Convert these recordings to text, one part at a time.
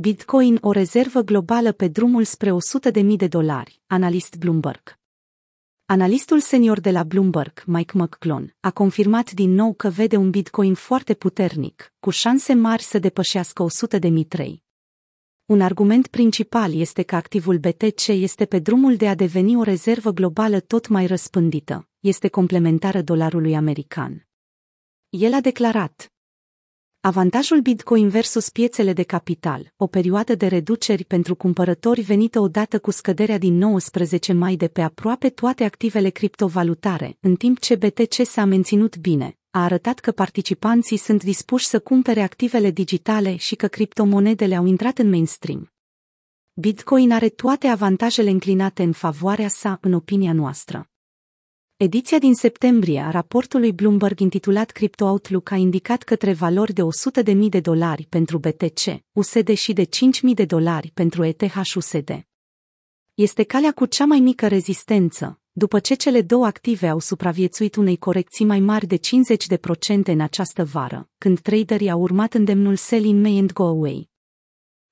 Bitcoin o rezervă globală pe drumul spre 100.000 de dolari, analist Bloomberg. Analistul senior de la Bloomberg, Mike McClone, a confirmat din nou că vede un Bitcoin foarte puternic, cu șanse mari să depășească 100.000 trei. Un argument principal este că activul BTC este pe drumul de a deveni o rezervă globală tot mai răspândită, este complementară dolarului american. El a declarat, Avantajul Bitcoin versus piețele de capital, o perioadă de reduceri pentru cumpărători venită odată cu scăderea din 19 mai de pe aproape toate activele criptovalutare, în timp ce BTC s-a menținut bine, a arătat că participanții sunt dispuși să cumpere activele digitale și că criptomonedele au intrat în mainstream. Bitcoin are toate avantajele înclinate în favoarea sa, în opinia noastră. Ediția din septembrie a raportului Bloomberg intitulat Crypto Outlook a indicat către valori de 100.000 de dolari pentru BTC, USD și de 5.000 de dolari pentru ETH-USD. Este calea cu cea mai mică rezistență, după ce cele două active au supraviețuit unei corecții mai mari de 50% în această vară, când traderii au urmat îndemnul Sell in May and Go Away.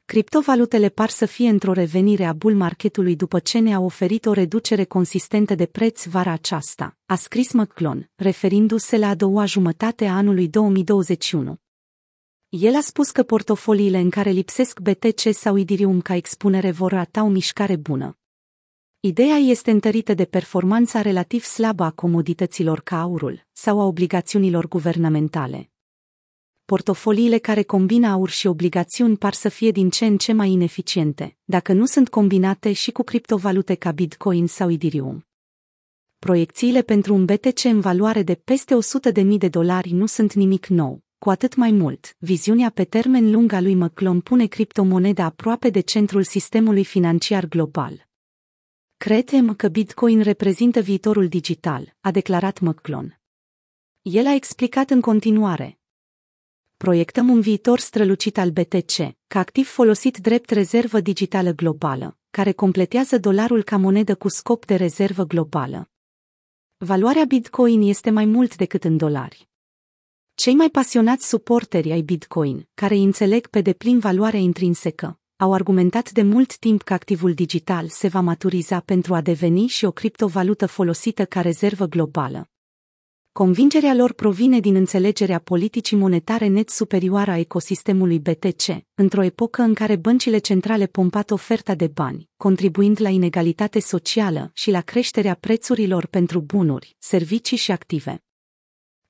Criptovalutele par să fie într-o revenire a bull marketului după ce ne-a oferit o reducere consistentă de preț vara aceasta, a scris McClone, referindu-se la a doua jumătate a anului 2021. El a spus că portofoliile în care lipsesc BTC sau Ethereum ca expunere vor rata o mișcare bună. Ideea este întărită de performanța relativ slabă a comodităților ca aurul sau a obligațiunilor guvernamentale, portofoliile care combină aur și obligațiuni par să fie din ce în ce mai ineficiente, dacă nu sunt combinate și cu criptovalute ca Bitcoin sau Ethereum. Proiecțiile pentru un BTC în valoare de peste 100.000 de dolari nu sunt nimic nou. Cu atât mai mult, viziunea pe termen lung a lui McClone pune criptomoneda aproape de centrul sistemului financiar global. Credem că Bitcoin reprezintă viitorul digital, a declarat McClone. El a explicat în continuare, proiectăm un viitor strălucit al BTC, ca activ folosit drept rezervă digitală globală, care completează dolarul ca monedă cu scop de rezervă globală. Valoarea Bitcoin este mai mult decât în dolari. Cei mai pasionați suporteri ai Bitcoin, care înțeleg pe deplin valoarea intrinsecă, au argumentat de mult timp că activul digital se va maturiza pentru a deveni și o criptovalută folosită ca rezervă globală. Convingerea lor provine din înțelegerea politicii monetare net superioară a ecosistemului BTC, într-o epocă în care băncile centrale pompat oferta de bani, contribuind la inegalitate socială și la creșterea prețurilor pentru bunuri, servicii și active.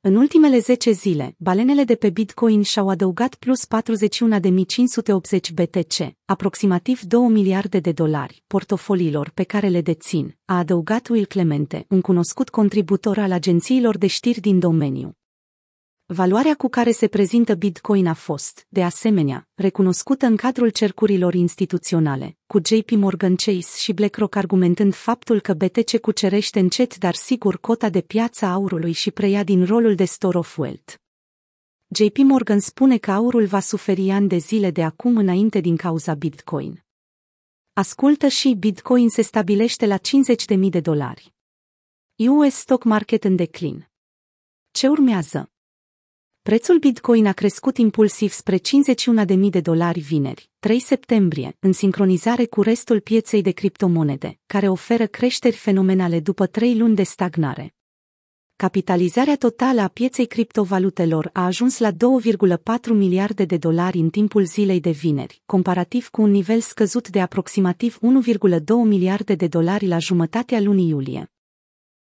În ultimele 10 zile, balenele de pe Bitcoin și-au adăugat plus 41.580 BTC, aproximativ 2 miliarde de dolari, portofoliilor pe care le dețin, a adăugat Will Clemente, un cunoscut contributor al agențiilor de știri din domeniu. Valoarea cu care se prezintă Bitcoin a fost, de asemenea, recunoscută în cadrul cercurilor instituționale, cu JP Morgan Chase și BlackRock argumentând faptul că BTC cucerește încet dar sigur cota de piață a aurului și preia din rolul de store of wealth. JP Morgan spune că aurul va suferi ani de zile de acum înainte din cauza Bitcoin. Ascultă și Bitcoin se stabilește la 50.000 de dolari. US Stock Market în declin. Ce urmează? Prețul Bitcoin a crescut impulsiv spre 51.000 de dolari vineri, 3 septembrie, în sincronizare cu restul pieței de criptomonede, care oferă creșteri fenomenale după trei luni de stagnare. Capitalizarea totală a pieței criptovalutelor a ajuns la 2,4 miliarde de dolari în timpul zilei de vineri, comparativ cu un nivel scăzut de aproximativ 1,2 miliarde de dolari la jumătatea lunii iulie.